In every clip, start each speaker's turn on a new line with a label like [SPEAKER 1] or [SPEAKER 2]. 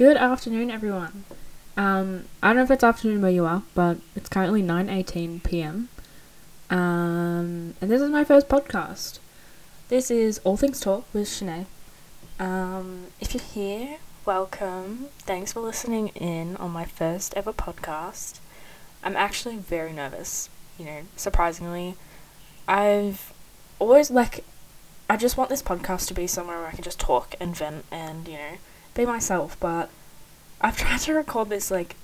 [SPEAKER 1] Good afternoon, everyone. Um, I don't know if it's afternoon where you are, but it's currently 9:18 p.m. Um, and this is my first podcast. This is All Things Talk with Shanae. Um, if you're here, welcome. Thanks for listening in on my first ever podcast. I'm actually very nervous. You know, surprisingly, I've always like. I just want this podcast to be somewhere where I can just talk and vent and you know myself, but I've tried to record this like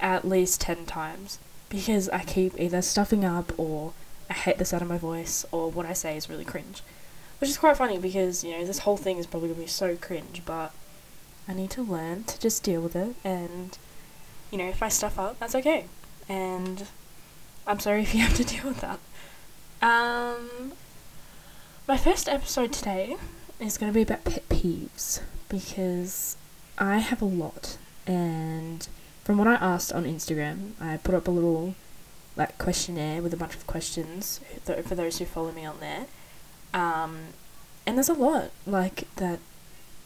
[SPEAKER 1] at least 10 times because I keep either stuffing up or I hate the sound of my voice or what I say is really cringe. Which is quite funny because, you know, this whole thing is probably going to be so cringe, but I need to learn to just deal with it and, you know, if I stuff up, that's okay. And I'm sorry if you have to deal with that. Um, my first episode today is going to be about pet peeves because I have a lot, and from what I asked on Instagram, I put up a little like questionnaire with a bunch of questions for those who follow me on there. Um, and there's a lot like that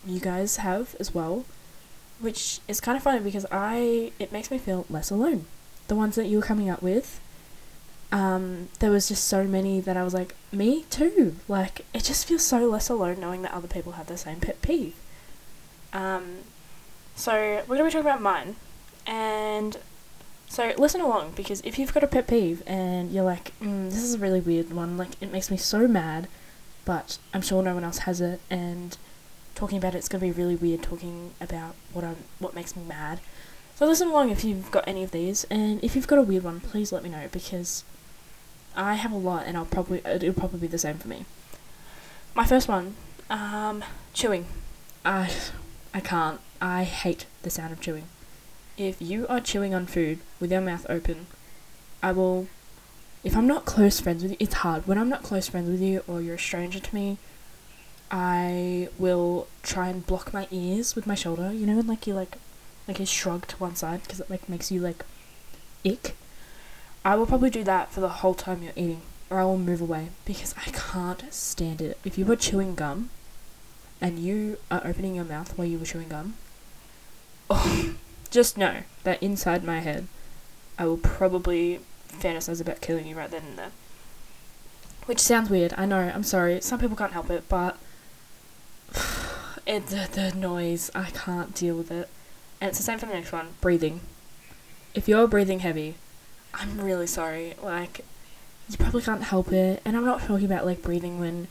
[SPEAKER 1] you guys have as well, which is kind of funny because I it makes me feel less alone. The ones that you were coming up with, um, there was just so many that I was like, me too. Like it just feels so less alone knowing that other people have the same pet peeve. Um, so we're gonna be talking about mine, and so listen along because if you've got a pet peeve and you're like, mm, this is a really weird one, like it makes me so mad, but I'm sure no one else has it, and talking about it, it's gonna be really weird talking about what I'm what makes me mad. So listen along if you've got any of these, and if you've got a weird one, please let me know because I have a lot, and I'll probably it'll probably be the same for me. My first one, um, chewing. I I can't. I hate the sound of chewing. If you are chewing on food with your mouth open, I will. If I'm not close friends with you, it's hard. When I'm not close friends with you or you're a stranger to me, I will try and block my ears with my shoulder. You know, when like you like, like you shrug to one side because it like makes you like, ick. I will probably do that for the whole time you're eating, or I will move away because I can't stand it. If you were chewing gum, and you are opening your mouth while you were chewing gum, oh, just know that inside my head, I will probably fantasize about killing you right then and there. Which sounds weird, I know, I'm sorry. Some people can't help it, but it, the, the noise, I can't deal with it. And it's the same for the next one breathing. If you're breathing heavy, I'm really sorry. Like, you probably can't help it. And I'm not talking about like breathing when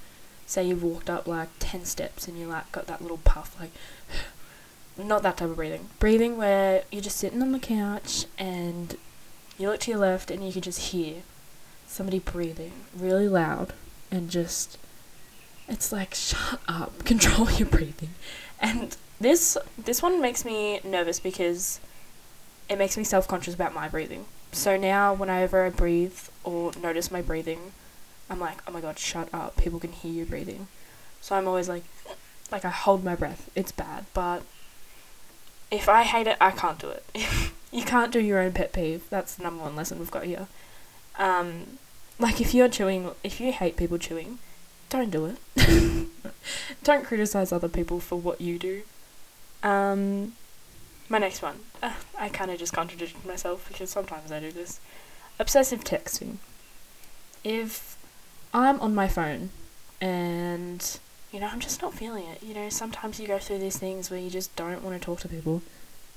[SPEAKER 1] say you've walked up like 10 steps and you like got that little puff like not that type of breathing. Breathing where you're just sitting on the couch and you look to your left and you can just hear somebody breathing really loud and just it's like shut up control your breathing. And this this one makes me nervous because it makes me self-conscious about my breathing. So now whenever i breathe or notice my breathing I'm like, oh my god, shut up. People can hear you breathing. So I'm always like, like I hold my breath. It's bad, but if I hate it, I can't do it. you can't do your own pet peeve. That's the number one lesson we've got here. Um, like if you're chewing, if you hate people chewing, don't do it. don't criticize other people for what you do. Um, my next one. Uh, I kind of just contradicted myself because sometimes I do this. Obsessive texting. If I'm on my phone and you know, I'm just not feeling it. You know, sometimes you go through these things where you just don't want to talk to people.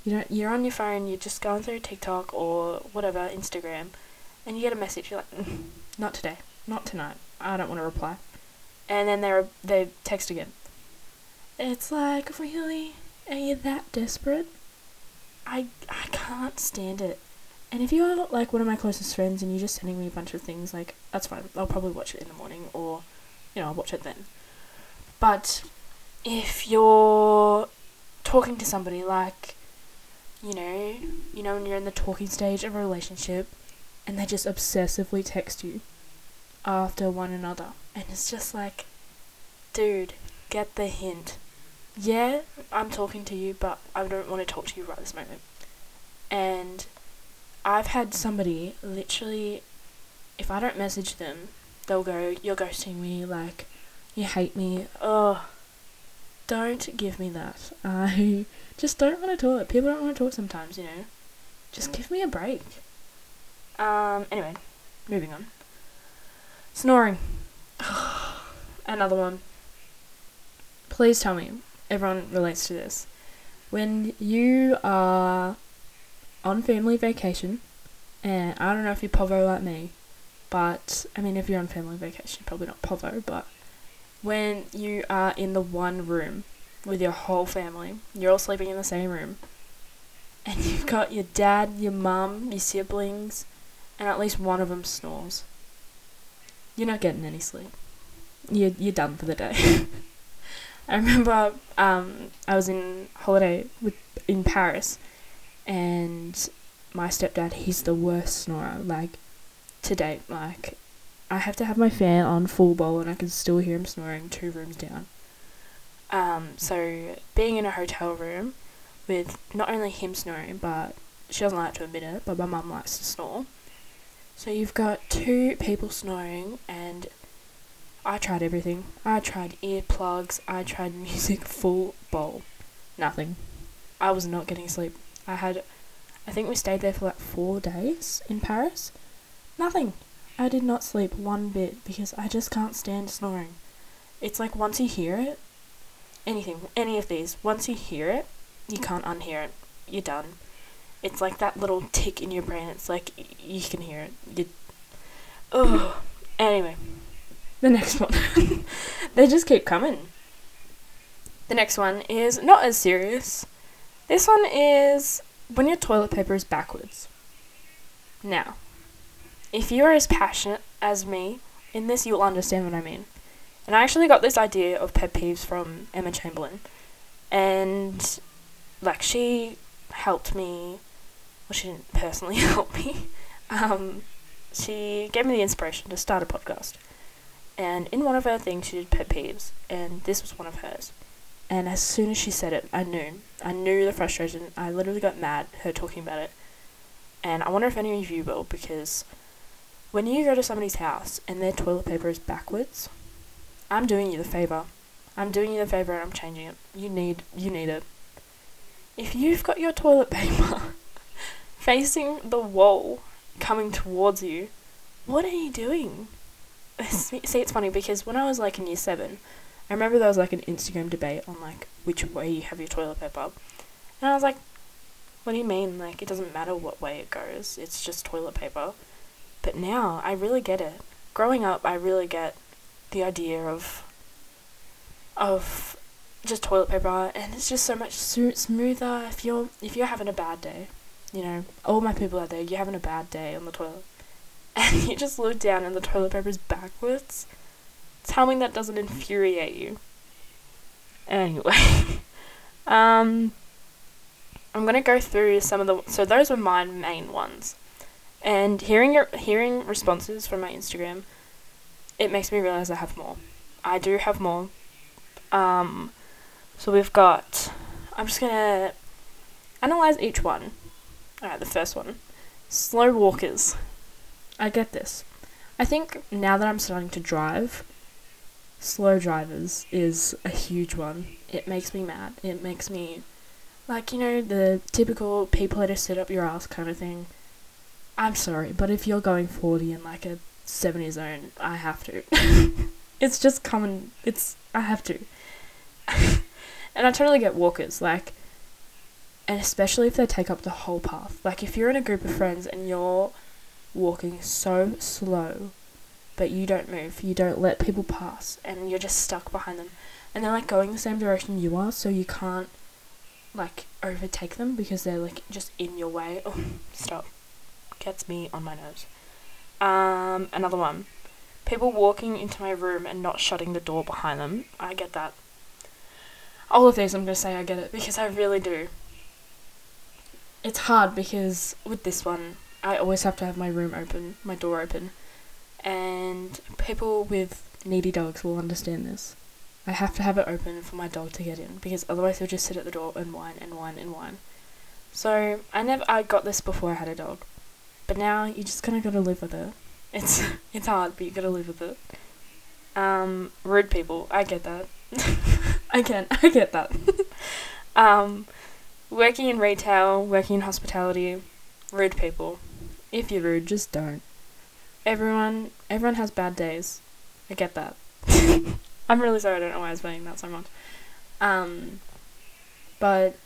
[SPEAKER 1] You know, you're on your phone, you're just going through TikTok or whatever, Instagram, and you get a message, you're like, mm, not today, not tonight, I don't want to reply. And then they're, they text again. It's like, really? Are you that desperate? I, I can't stand it. And if you are like one of my closest friends and you're just sending me a bunch of things, like that's fine. I'll probably watch it in the morning or, you know, I'll watch it then. But if you're talking to somebody like, you know, you know when you're in the talking stage of a relationship, and they just obsessively text you after one another, and it's just like, dude, get the hint. Yeah, I'm talking to you, but I don't want to talk to you right this moment. And I've had somebody literally, if I don't message them, they'll go, You're ghosting me, like, you hate me. Oh, don't give me that. I just don't want to talk. People don't want to talk sometimes, you know. Just give me a break. Um. Anyway, moving on. Snoring. Another one. Please tell me, everyone relates to this. When you are on family vacation, and I don't know if you povo like me, but I mean, if you're on family vacation, probably not povo, but when you are in the one room with your whole family, you're all sleeping in the same room, and you've got your dad, your mum, your siblings, and at least one of them snores. You're not getting any sleep. You're, you're done for the day. I remember um, I was in holiday with in Paris, and my stepdad he's the worst snorer like to date. Like I have to have my fan on full bowl, and I can still hear him snoring two rooms down. Um, so being in a hotel room with not only him snoring, but she doesn't like to admit it, but my mum likes to snore. So you've got two people snoring and I tried everything. I tried earplugs, I tried music full bowl. Nothing. I was not getting sleep. I had, I think we stayed there for like four days in Paris. Nothing. I did not sleep one bit because I just can't stand snoring. It's like once you hear it, anything, any of these, once you hear it, you can't unhear it. You're done. It's like that little tick in your brain. It's like you can hear it. You, oh. Anyway, the next one. they just keep coming. The next one is not as serious. This one is when your toilet paper is backwards. Now, if you're as passionate as me in this, you'll understand what I mean. And I actually got this idea of pet peeves from Emma Chamberlain. And, like, she helped me. Well, she didn't personally help me. Um, she gave me the inspiration to start a podcast. And in one of her things, she did pet peeves, and this was one of hers. And as soon as she said it, I knew. I knew the frustration. I literally got mad her talking about it. And I wonder if any of you will, because when you go to somebody's house and their toilet paper is backwards, I'm doing you the favor. I'm doing you the favor and I'm changing it. You need you need it. If you've got your toilet paper facing the wall coming towards you, what are you doing? see, it's funny because when I was like in year seven, I remember there was like an Instagram debate on like which way you have your toilet paper, and I was like, "What do you mean? Like it doesn't matter what way it goes. It's just toilet paper." But now I really get it. Growing up, I really get the idea of of just toilet paper, and it's just so much smoother if you're if you're having a bad day. You know, all my people out there, you're having a bad day on the toilet and you just look down and the toilet paper is backwards, tell me that doesn't infuriate you. Anyway, um, I'm gonna go through some of the. So those were my main ones, and hearing your hearing responses from my Instagram, it makes me realize I have more. I do have more. Um, so we've got. I'm just gonna analyze each one. Alright, the first one. Slow walkers. I get this. I think now that I'm starting to drive, slow drivers is a huge one. It makes me mad. It makes me, like, you know, the typical people that just sit up your ass kind of thing. I'm sorry, but if you're going 40 in like a 70 zone, I have to. it's just common. It's, I have to. and I totally get walkers, like, and especially if they take up the whole path. Like, if you're in a group of friends and you're walking so slow, but you don't move, you don't let people pass, and you're just stuck behind them. And they're like going the same direction you are, so you can't like overtake them because they're like just in your way. Oh, stop. Gets me on my nerves. Um, another one. People walking into my room and not shutting the door behind them. I get that. All of these I'm gonna say I get it because I really do. It's hard because with this one, I always have to have my room open, my door open. And people with needy dogs will understand this. I have to have it open for my dog to get in because otherwise he'll just sit at the door and whine and whine and whine. So I never I got this before I had a dog. But now you just kinda gotta live with it. It's it's hard, but you gotta live with it. Um, rude people, I get that. I can, I get that. um, working in retail, working in hospitality, rude people. If you're rude, just don't. Everyone, everyone has bad days. I get that. I'm really sorry. I don't know why I was saying that so much. Um, but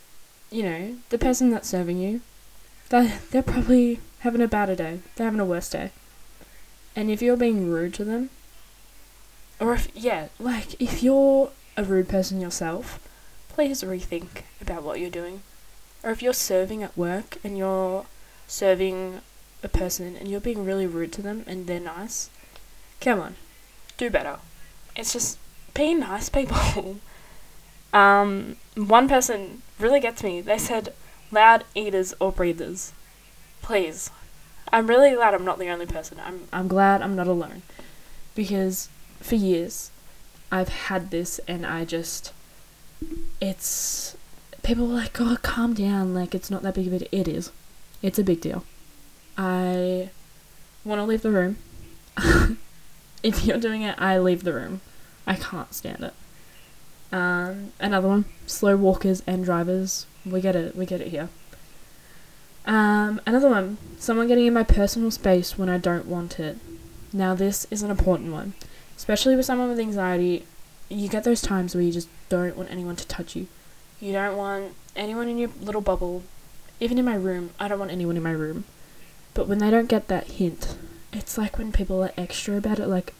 [SPEAKER 1] you know, the person that's serving you, they they're probably having a badder day. They're having a worse day. And if you're being rude to them, or if yeah, like if you're a rude person yourself, please rethink about what you're doing. Or if you're serving at work and you're serving a person and you're being really rude to them and they're nice, come on, do better. It's just be nice, people. um, one person really gets me. They said loud eaters or breathers. Please. I'm really glad I'm not the only person. I'm I'm glad I'm not alone. Because for years I've had this and I just it's people are like, "Oh, calm down. Like it's not that big of a deal." It is. It's a big deal. I want to leave the room. if you're doing it, I leave the room. I can't stand it. Um, another one, slow walkers and drivers. We get it. We get it here. Um, another one, someone getting in my personal space when I don't want it. Now this is an important one, especially with someone with anxiety. You get those times where you just don't want anyone to touch you. You don't want anyone in your little bubble. Even in my room, I don't want anyone in my room. But when they don't get that hint, it's like when people are extra about it, like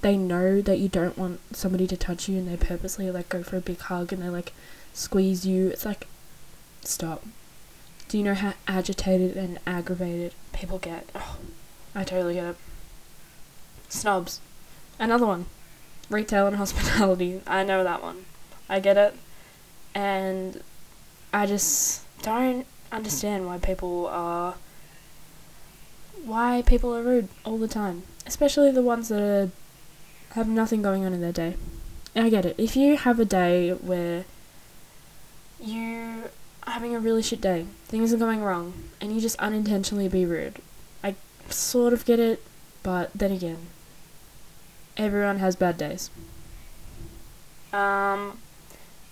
[SPEAKER 1] they know that you don't want somebody to touch you and they purposely like go for a big hug and they like squeeze you. It's like stop. Do you know how agitated and aggravated people get? Oh, I totally get it. Snobs. Another one. Retail and hospitality. I know that one. I get it. And I just don't understand why people are why people are rude all the time, especially the ones that are, have nothing going on in their day. And I get it. If you have a day where you are having a really shit day, things are going wrong, and you just unintentionally be rude, I sort of get it, but then again, everyone has bad days. Um,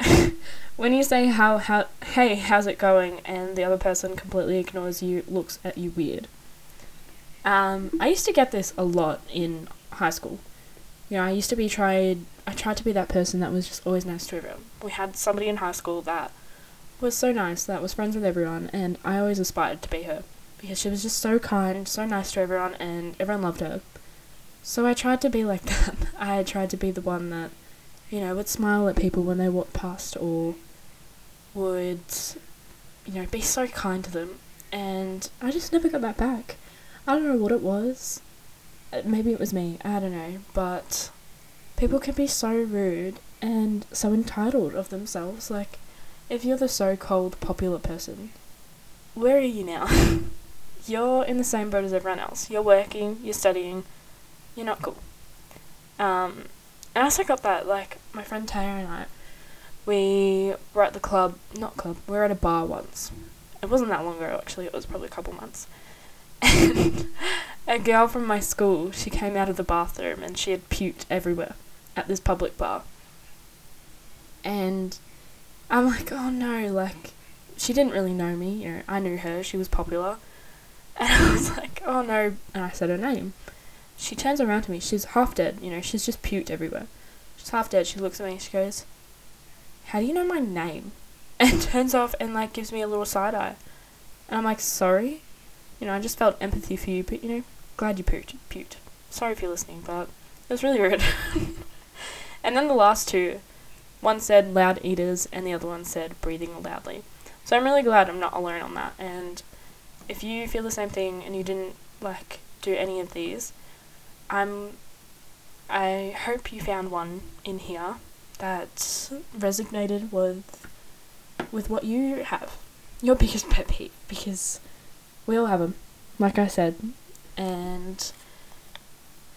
[SPEAKER 1] when you say how how hey how's it going and the other person completely ignores you, looks at you weird. Um, I used to get this a lot in high school. You know, I used to be tried. I tried to be that person that was just always nice to everyone. We had somebody in high school that was so nice, that was friends with everyone, and I always aspired to be her because she was just so kind, so nice to everyone, and everyone loved her. So I tried to be like that. I tried to be the one that, you know, would smile at people when they walked past, or would, you know, be so kind to them. And I just never got that back. I don't know what it was. Uh, maybe it was me. I don't know. But people can be so rude and so entitled of themselves. Like, if you're the so called popular person, where are you now? you're in the same boat as everyone else. You're working, you're studying, you're not cool. Um, and I also got that, like, my friend Taylor and I, we were at the club, not club, we were at a bar once. It wasn't that long ago, actually, it was probably a couple months. And a girl from my school, she came out of the bathroom and she had puked everywhere at this public bar. And I'm like, oh no, like, she didn't really know me, you know, I knew her, she was popular. And I was like, oh no, and I said her name. She turns around to me, she's half dead, you know, she's just puked everywhere. She's half dead, she looks at me, she goes, how do you know my name? And turns off and like gives me a little side eye. And I'm like, sorry? You know, I just felt empathy for you, but you know, glad you puked. puked. Sorry if you're listening, but it was really rude. and then the last two, one said loud eaters, and the other one said breathing loudly. So I'm really glad I'm not alone on that. And if you feel the same thing and you didn't like do any of these, I'm. I hope you found one in here that resonated with with what you have. Your biggest pet peeve, because we all have them, like I said, and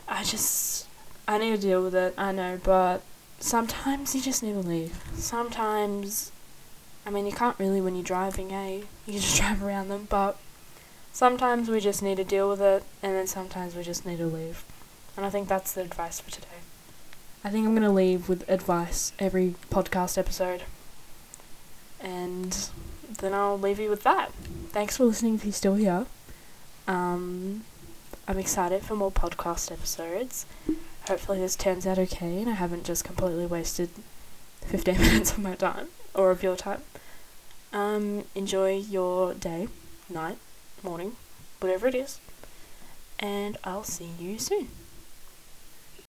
[SPEAKER 1] I just I need to deal with it. I know, but sometimes you just need to leave. Sometimes, I mean, you can't really when you're driving, eh? You just drive around them, but sometimes we just need to deal with it, and then sometimes we just need to leave. And I think that's the advice for today. I think I'm gonna leave with advice every podcast episode. And then I'll leave you with that. Thanks for listening if you're still here. Um, I'm excited for more podcast episodes. Hopefully, this turns out okay and I haven't just completely wasted 15 minutes of my time or of your time. Um, enjoy your day, night, morning, whatever it is, and I'll see you soon.